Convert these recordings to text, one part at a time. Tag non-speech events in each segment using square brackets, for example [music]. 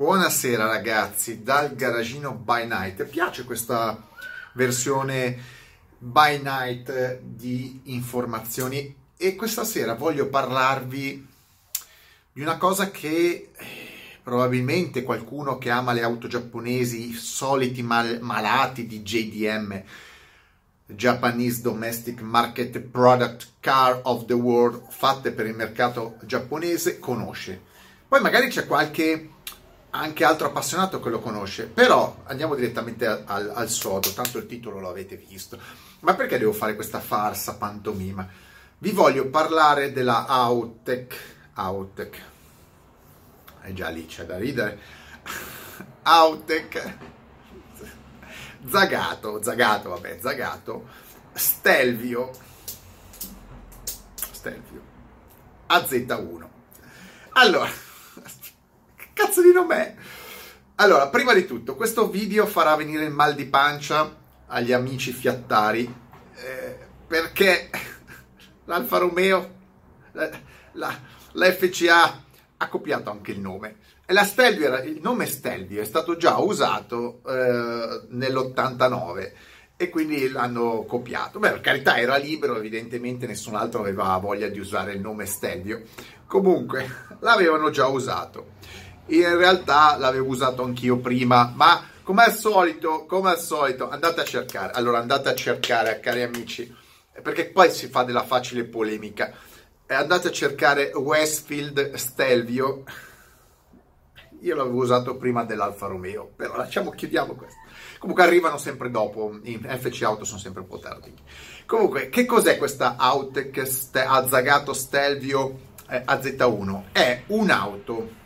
Buonasera ragazzi, dal garagino by night. Piace questa versione by night di informazioni e questa sera voglio parlarvi di una cosa che eh, probabilmente qualcuno che ama le auto giapponesi, i soliti mal- malati di JDM, Japanese Domestic Market Product Car of the World, fatte per il mercato giapponese, conosce. Poi magari c'è qualche anche altro appassionato che lo conosce, però andiamo direttamente al, al, sodo, tanto il titolo lo avete visto. Ma perché devo fare questa farsa pantomima? Vi voglio parlare della Autec, Autec, è già lì, c'è da ridere, [laughs] Autec, Zagato, Zagato, vabbè, Zagato, Stelvio, Stelvio, AZ1. Allora, cazzo di nome? Allora, prima di tutto, questo video farà venire il mal di pancia agli amici fiattari eh, perché [laughs] l'Alfa Romeo, la, la, la, FCA ha copiato anche il nome. E la Stelvio era, il nome Stelvio è stato già usato eh, nell'89 e quindi l'hanno copiato. Beh, per carità era libero, evidentemente nessun altro aveva voglia di usare il nome Stelvio. Comunque, [laughs] l'avevano già usato in realtà l'avevo usato anch'io prima, ma come al solito, come al solito, andate a cercare. Allora andate a cercare, cari amici, perché poi si fa della facile polemica. Andate a cercare Westfield Stelvio. Io l'avevo usato prima dell'Alfa Romeo, però lasciamo, chiudiamo questo. Comunque arrivano sempre dopo, in FC Auto sono sempre un po' tardi. Comunque, che cos'è questa Autec Ste- Azzagato Stelvio eh, AZ1? È un'auto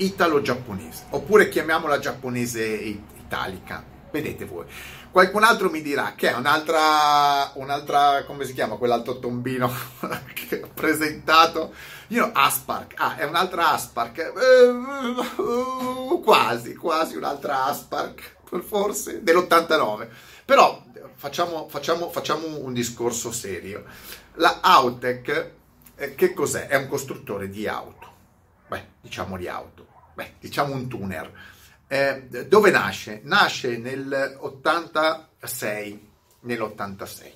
italo-giapponese, oppure chiamiamola giapponese italica, vedete voi. Qualcun altro mi dirà che è un'altra, un'altra come si chiama quell'altro tombino [laughs] che ho presentato? Io, Aspark, ah, è un'altra Aspark, eh, quasi, quasi un'altra Aspark, forse, dell'89. Però facciamo, facciamo, facciamo un discorso serio. La Autec, eh, che cos'è? È un costruttore di auto, beh, diciamo di auto beh, diciamo un tuner. Eh, dove nasce? Nasce nell'86, nell'86.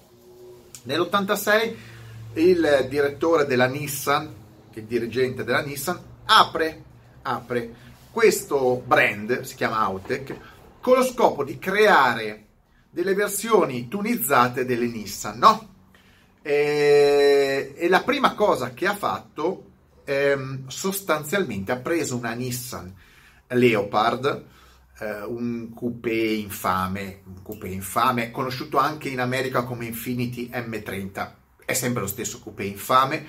Nell'86 il direttore della Nissan, il dirigente della Nissan, apre, apre questo brand, si chiama Autec, con lo scopo di creare delle versioni tunizzate delle Nissan, no? E, e la prima cosa che ha fatto ehm, sostanzialmente ha preso una Nissan Leopard, eh, un coupé infame, un coupé infame, conosciuto anche in America come Infinity M30, è sempre lo stesso coupé infame,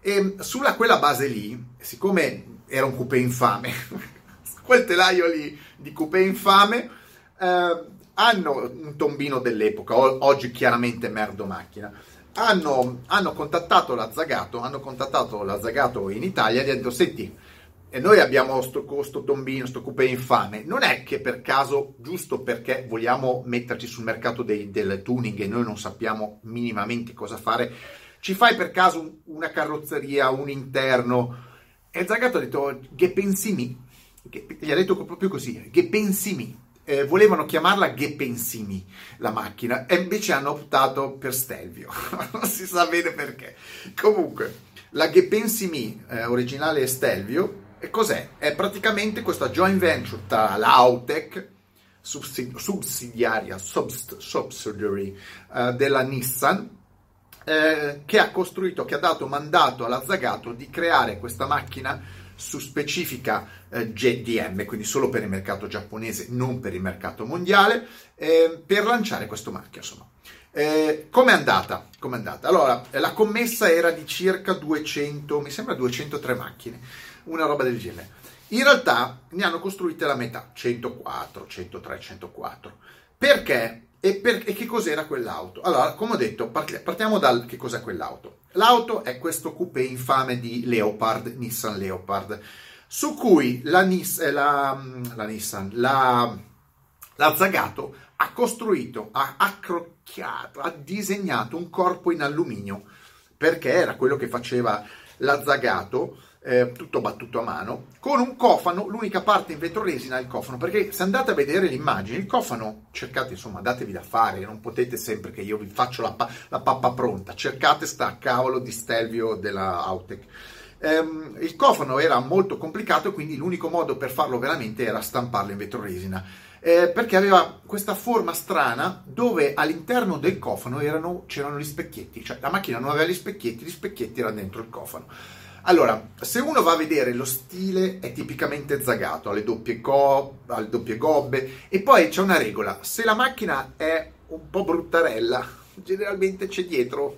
e sulla quella base lì, siccome era un coupé infame, [laughs] quel telaio lì di coupé infame, eh, hanno un tombino dell'epoca, oggi chiaramente merdo macchina, hanno, hanno, contattato la Zagato, hanno contattato la Zagato in Italia e hanno detto, senti, e noi abbiamo sto, sto tombino, sto coupé infame, non è che per caso, giusto perché vogliamo metterci sul mercato dei, del tuning e noi non sappiamo minimamente cosa fare, ci fai per caso una carrozzeria, un interno? E Zagato ha detto, che pensi mi? Gli ha detto proprio così, che pensi mi? Eh, volevano chiamarla Gepensimi, la macchina, e invece hanno optato per Stelvio. [laughs] non si sa bene perché. Comunque, la Gepensimi eh, originale Stelvio, e cos'è? È praticamente questa joint venture tra l'Autec, sussidiaria, subsidiary uh, della Nissan, eh, che ha costruito, che ha dato mandato alla Zagato di creare questa macchina su specifica eh, quindi solo per il mercato giapponese, non per il mercato mondiale, eh, per lanciare questo marchio. Insomma. Eh, Come è andata? Andata? Allora, la commessa era di circa 200, mi sembra 203 macchine, una roba del genere. In realtà ne hanno costruite la metà, 104, 103, 104. Perché? E, per, e, che cos'era quell'auto? Allora, come ho detto, partiamo dal che cos'è quell'auto. L'auto è questo coupé infame di Leopard, Nissan Leopard, su cui la, Nis, eh, la, la Nissan, la, la Zagato ha costruito, ha accrocchiato, ha disegnato un corpo in alluminio, perché era quello che faceva la Zagato eh, tutto battuto a mano, con un cofano, l'unica parte in vetroresina è il cofano, perché se andate a vedere l'immagine, il cofano, cercate insomma, datevi da fare, non potete sempre che io vi faccio la, pa- la pappa pronta, cercate sta cavolo di Stelvio della Autec. Ehm, il cofano era molto complicato, quindi l'unico modo per farlo veramente era stamparlo in vetroresina. Eh, perché aveva questa forma strana dove all'interno del cofano erano, c'erano gli specchietti, cioè la macchina non aveva gli specchietti, gli specchietti erano dentro il cofano. Allora, se uno va a vedere lo stile è tipicamente zagato, alle doppie, go, alle doppie gobbe e poi c'è una regola, se la macchina è un po' bruttarella, [laughs] generalmente c'è dietro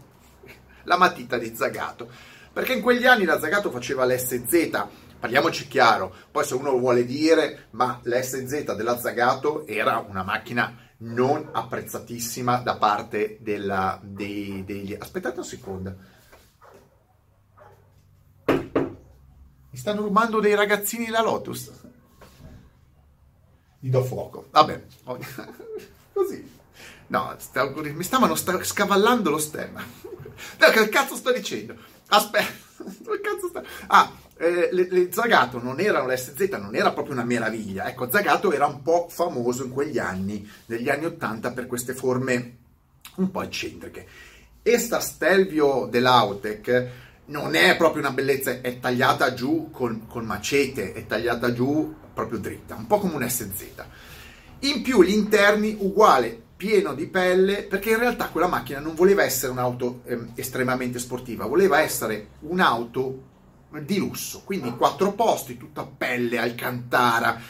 la matita di zagato, perché in quegli anni la zagato faceva l'SZ, parliamoci chiaro, poi se uno vuole dire, ma l'SZ della zagato era una macchina non apprezzatissima da parte della, dei, degli... Aspettate un secondo Mi stanno rubando dei ragazzini la Lotus. Gli do fuoco. Vabbè, [laughs] così. No, mi stavano sta, scavallando lo stemma. No, [laughs] che cazzo sto dicendo? Aspetta, [laughs] dove cazzo sta? Ah, eh, le, le, Zagato non erano l'SZ, non era proprio una meraviglia. Ecco, Zagato era un po' famoso in quegli anni, negli anni 80, per queste forme un po' eccentriche. E sta Stelvio dell'Autec non è proprio una bellezza, è tagliata giù col, col macete, è tagliata giù proprio dritta, un po' come un SZ. In più gli interni uguale, pieno di pelle, perché in realtà quella macchina non voleva essere un'auto eh, estremamente sportiva, voleva essere un'auto di lusso, quindi quattro posti, tutta pelle, alcantara,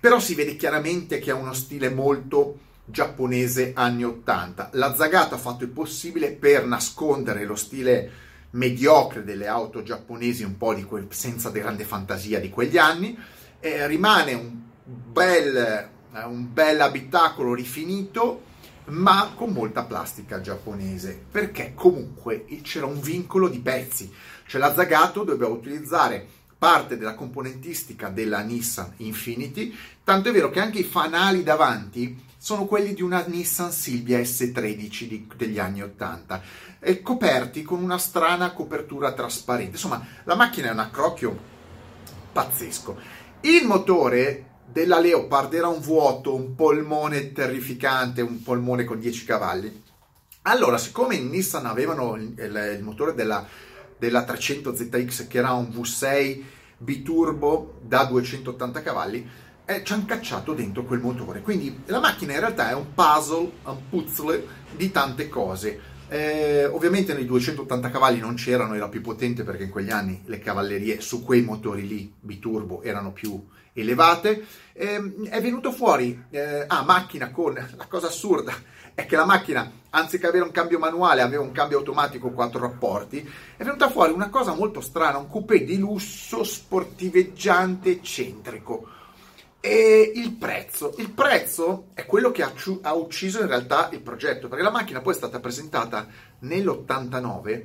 però si vede chiaramente che ha uno stile molto giapponese anni 80. La Zagato ha fatto il possibile per nascondere lo stile mediocre delle auto giapponesi, un po' di quel, senza grande fantasia di quegli anni. Eh, rimane un bel, un bel abitacolo rifinito, ma con molta plastica giapponese, perché comunque c'era un vincolo di pezzi, cioè la Zagato doveva utilizzare parte della componentistica della Nissan Infinity, tanto è vero che anche i fanali davanti sono quelli di una Nissan Silvia S13 di, degli anni 80, e coperti con una strana copertura trasparente. Insomma, la macchina è un accrocchio pazzesco. Il motore della Leopard era un vuoto, un polmone terrificante, un polmone con 10 cavalli. Allora, siccome in Nissan avevano il, il, il motore della, della 300 ZX, che era un V6 biturbo da 280 cavalli, eh, ci hanno cacciato dentro quel motore. Quindi la macchina in realtà è un puzzle, un puzzle di tante cose. Eh, ovviamente nei 280 cavalli non c'erano, era più potente perché in quegli anni le cavallerie su quei motori lì biturbo erano più elevate. Eh, è venuto fuori, eh, ah, macchina con, [laughs] la cosa assurda è che la macchina, anziché avere un cambio manuale, aveva un cambio automatico quattro rapporti, è venuta fuori una cosa molto strana, un coupé di lusso, sportiveggiante, eccentrico e il prezzo? Il prezzo è quello che ha, ucciso in realtà il progetto, perché la macchina poi è stata presentata nell'89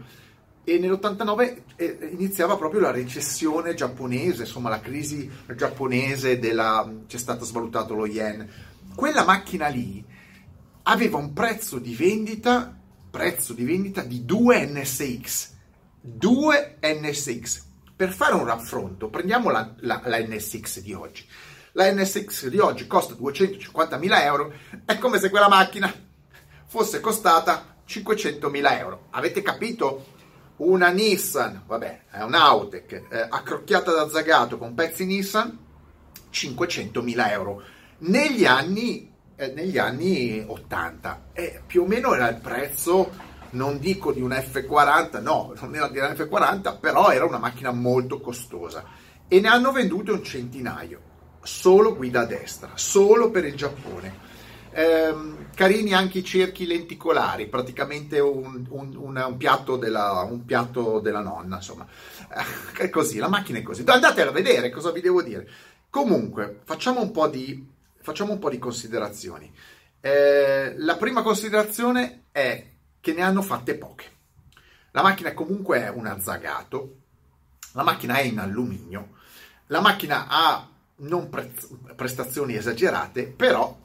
e nell'89 eh, iniziava proprio la recessione giapponese, insomma la crisi giapponese, della, c'è stato svalutato lo yen. Quella macchina lì aveva un prezzo di vendita, prezzo di vendita di 2 NSX. 2 NSX. Per fare un raffronto, prendiamo la, la, la NSX di oggi la NSX di oggi costa 250.000 euro, è come se quella macchina fosse costata 500.000 euro. Avete capito? Una Nissan, vabbè, è un'Autec, eh, accrocchiata da Zagato con pezzi Nissan, 500.000 euro. Negli anni, eh, negli anni 80, eh, più o meno era il prezzo, non dico di un F40, no, non era di un F40, però era una macchina molto costosa. E ne hanno vendute un centinaio solo guida a destra, solo per il Giappone. Eh, carini anche i cerchi lenticolari, praticamente un, un, un, un, piatto, della, piatto, della, nonna, insomma. Eh, è così, la macchina è così. Andate a vedere cosa vi devo dire. Comunque, facciamo un po' di, po di considerazioni. Eh, la prima considerazione è che ne hanno fatte poche. La macchina comunque è un azzagato, la macchina è in alluminio, la macchina ha non pre- prestazioni esagerate, però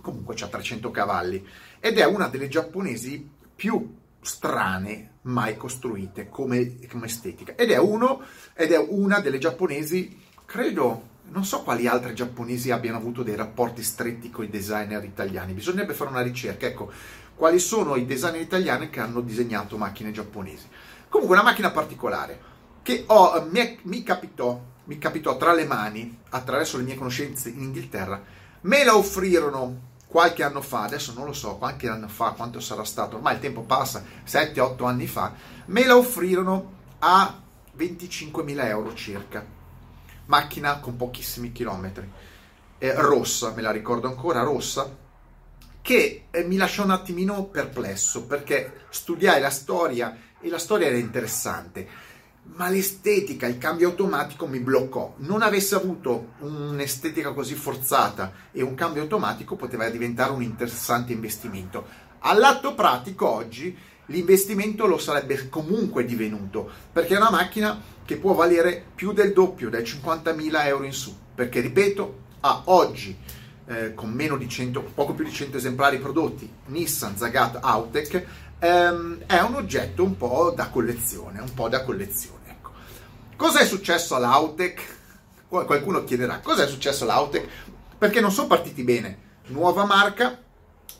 comunque ha 300 cavalli ed è una delle giapponesi più strane mai costruite come, come estetica. Ed è, uno, ed è una delle giapponesi, credo, non so quali altre giapponesi abbiano avuto dei rapporti stretti con i designer italiani. Bisognerebbe fare una ricerca. Ecco, quali sono i designer italiani che hanno disegnato macchine giapponesi. Comunque una macchina particolare che ho, mi, è, mi, capitò, mi capitò tra le mani attraverso le mie conoscenze in Inghilterra, me la offrirono qualche anno fa, adesso non lo so qualche anno fa quanto sarà stato, ormai il tempo passa, 7-8 anni fa, me la offrirono a 25.000 euro circa, macchina con pochissimi chilometri, eh, rossa, me la ricordo ancora, rossa, che eh, mi lasciò un attimino perplesso perché studiai la storia e la storia era interessante ma l'estetica, il cambio automatico mi bloccò. Non avesse avuto un'estetica così forzata e un cambio automatico poteva diventare un interessante investimento. All'atto pratico oggi l'investimento lo sarebbe comunque divenuto, perché è una macchina che può valere più del doppio, dai 50.000 euro in su, perché ripeto, a oggi eh, con meno di 100, poco più di 100 esemplari prodotti, Nissan Zagato Autec, ehm, è un oggetto un po' da collezione, un po' da collezione. Ecco. Cosa è successo all'Autec? Qualcuno chiederà, cosa è successo all'Autec? Perché non sono partiti bene. Nuova marca,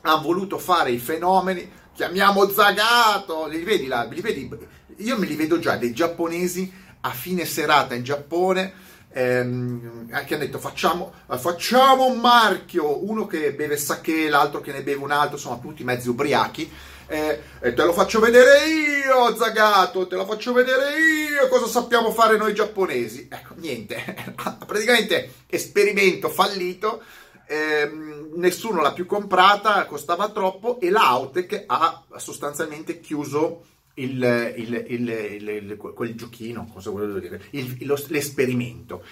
hanno voluto fare i fenomeni, chiamiamo Zagato, li vedi là, li vedi? Io me li vedo già dei giapponesi a fine serata in Giappone ehm, che hanno detto facciamo, facciamo, un marchio, uno che beve sake, l'altro che ne beve un altro, sono tutti mezzi ubriachi. Eh, e te lo faccio vedere io, Zagato, te lo faccio vedere io cosa sappiamo fare noi giapponesi. Ecco, niente, [laughs] praticamente esperimento fallito, eh, nessuno l'ha più comprata, costava troppo e l'Autec ha sostanzialmente chiuso il, il, il, quel giochino, cosa volevo dire, lo, l'esperimento.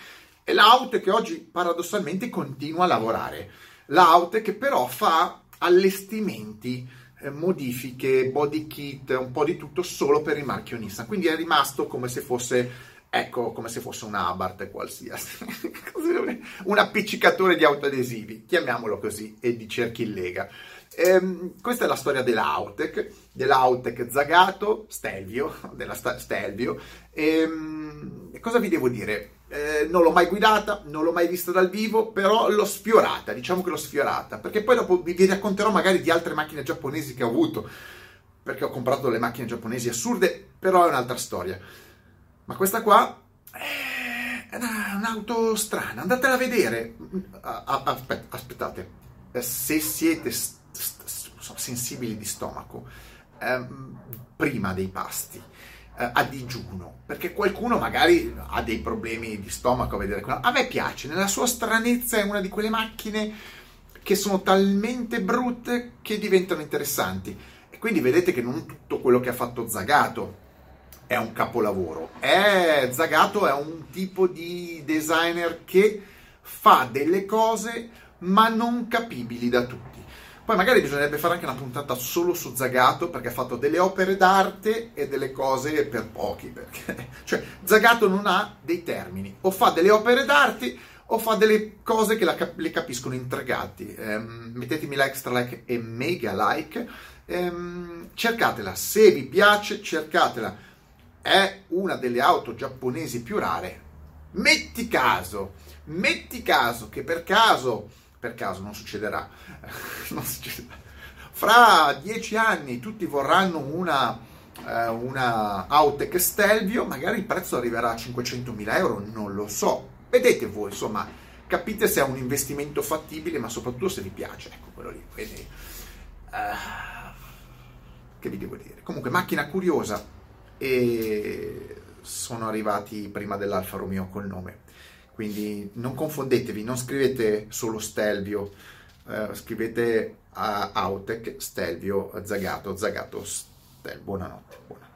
E l'Aute che oggi paradossalmente continua a lavorare. L'Aute che però fa allestimenti, eh, modifiche, body kit, un po' di tutto solo per il marchio Nissan. Quindi è rimasto come se fosse ecco come se fosse un Abarth qualsiasi, [laughs] un appiccicatore di autoadesivi, chiamiamolo così, e di cerchi in lega. Ehm, questa è la storia dell'Autec, dell'Autec Zagato, Stelvio, [laughs] della sta- Stelvio. Ehm, cosa vi devo dire? Eh, non l'ho mai guidata, non l'ho mai vista dal vivo, però l'ho sfiorata, diciamo che l'ho sfiorata, perché poi dopo vi, racconterò magari di altre macchine giapponesi che ho avuto, perché ho comprato delle macchine giapponesi assurde, però è un'altra storia. Ma questa qua è un'auto strana, andatela a vedere. Aspetta, aspettate, eh, se siete sensibili di stomaco ehm, prima dei pasti eh, a digiuno perché qualcuno magari ha dei problemi di stomaco a vedere quello a me piace nella sua stranezza è una di quelle macchine che sono talmente brutte che diventano interessanti. E quindi vedete che non tutto quello che ha fatto Zagato è un capolavoro. È, Zagato è un tipo di designer che fa delle cose ma non capibili da tutti poi magari bisognerebbe fare anche una puntata solo su Zagato perché ha fatto delle opere d'arte e delle cose per pochi. Perché, [laughs] cioè, Zagato non ha dei termini, o fa delle opere d'arte o fa delle cose che la, le capiscono intregati. Um, mettetemi l'extra like e mega like. Um, cercatela, se vi piace, cercatela. È una delle auto giapponesi più rare. Metti caso, metti caso che per caso per caso non succederà. [laughs] non succederà. Fra dieci anni tutti vorranno una, eh, una Autec Stelvio, magari il prezzo arriverà a 500.000 euro, non lo so. Vedete voi, insomma, capite se è un investimento fattibile, ma soprattutto se vi piace. Ecco, quello lì. Quindi, uh, che vi devo dire? Comunque, macchina curiosa e sono arrivati prima dell'Alfa Romeo col nome. Quindi non confondetevi, non scrivete solo Stelvio, eh, scrivete uh, Autec, Stelvio, Zagato, Zagato, Stel. Buonanotte. buonanotte.